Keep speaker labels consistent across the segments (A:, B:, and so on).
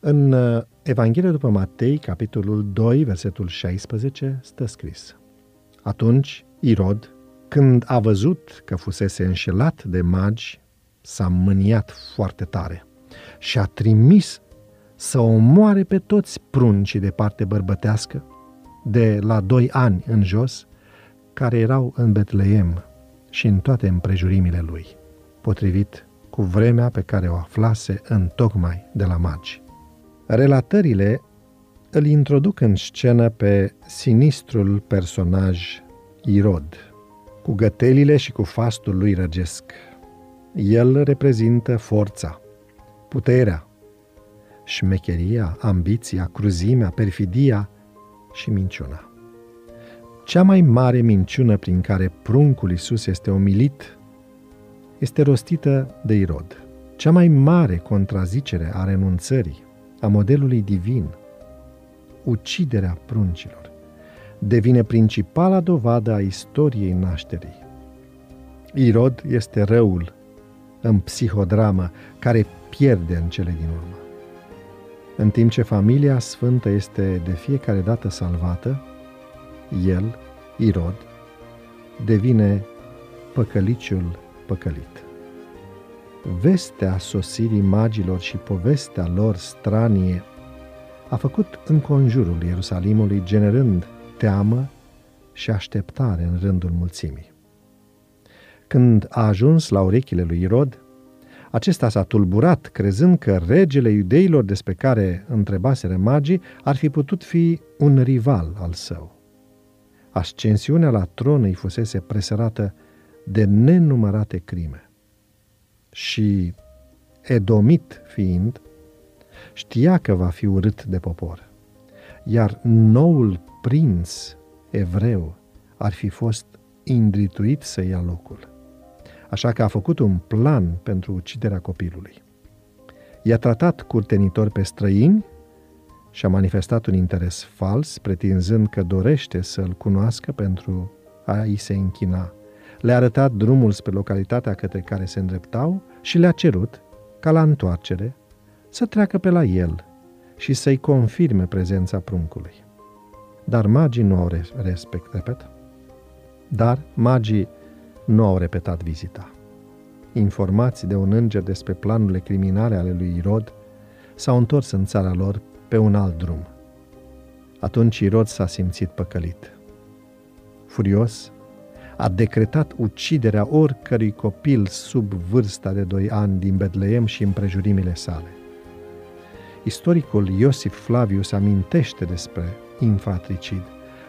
A: În uh, Evanghelia după Matei, capitolul 2, versetul 16, stă scris. Atunci, Irod, când a văzut că fusese înșelat de magi, s-a mâniat foarte tare și a trimis să omoare pe toți pruncii de parte bărbătească, de la doi ani în jos, care erau în Betleem și în toate împrejurimile lui, potrivit cu vremea pe care o aflase în tocmai de la magi. Relatările îl introduc în scenă pe sinistrul personaj Irod, cu gătelile și cu fastul lui răgesc. El reprezintă forța, puterea, șmecheria, ambiția, cruzimea, perfidia și minciuna. Cea mai mare minciună prin care pruncul Iisus este umilit este rostită de Irod. Cea mai mare contrazicere a renunțării, a modelului divin, uciderea pruncilor, devine principala dovadă a istoriei nașterii. Irod este răul în psihodramă care pierde în cele din urmă. În timp ce familia sfântă este de fiecare dată salvată, el, Irod, devine păcăliciul păcălit. Vestea sosirii magilor și povestea lor stranie a făcut înconjurul Ierusalimului generând teamă și așteptare în rândul mulțimii. Când a ajuns la urechile lui Irod, acesta s-a tulburat, crezând că regele iudeilor despre care întrebaseră magii ar fi putut fi un rival al său. Ascensiunea la tron îi fusese presărată de nenumărate crime. Și, edomit fiind, știa că va fi urât de popor. Iar noul prinț evreu ar fi fost indrituit să ia locul așa că a făcut un plan pentru uciderea copilului. I-a tratat curtenitor pe străini și a manifestat un interes fals, pretinzând că dorește să-l cunoască pentru a-i se închina. Le-a arătat drumul spre localitatea către care se îndreptau și le-a cerut, ca la întoarcere, să treacă pe la el și să-i confirme prezența pruncului. Dar magii nu au respect, repet. Dar magii nu au repetat vizita. Informați de un înger despre planurile criminale ale lui Irod, s-au întors în țara lor pe un alt drum. Atunci Irod s-a simțit păcălit. Furios, a decretat uciderea oricărui copil sub vârsta de doi ani din Betleem și împrejurimile sale. Istoricul Iosif Flavius amintește despre infatricid,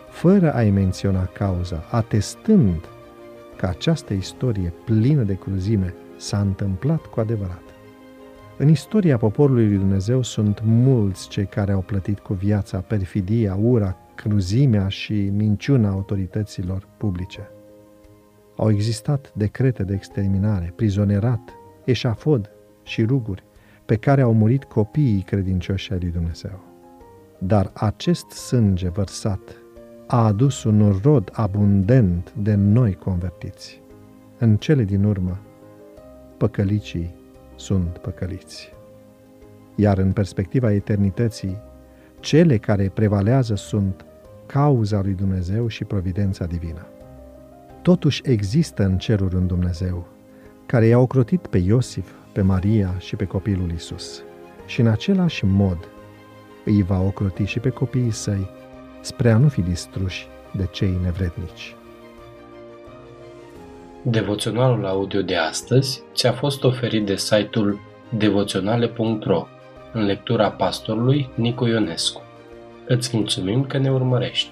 A: fără a-i menționa cauza, atestând că această istorie plină de cruzime s-a întâmplat cu adevărat. În istoria poporului lui Dumnezeu sunt mulți cei care au plătit cu viața perfidia, ura, cruzimea și minciuna autorităților publice. Au existat decrete de exterminare, prizonerat, eșafod și ruguri, pe care au murit copiii credincioși ai lui Dumnezeu. Dar acest sânge vărsat a adus un rod abundent de noi convertiți. În cele din urmă, păcălicii sunt păcăliți. Iar în perspectiva eternității, cele care prevalează sunt cauza lui Dumnezeu și providența divină. Totuși există în ceruri un Dumnezeu care i-a ocrotit pe Iosif, pe Maria și pe copilul Isus. Și în același mod îi va ocroti și pe copiii săi spre a nu fi distruși de cei nevrednici.
B: Devoționalul audio de astăzi ți-a fost oferit de site-ul devoționale.ro în lectura pastorului Nicu Ionescu. Îți mulțumim că ne urmărești!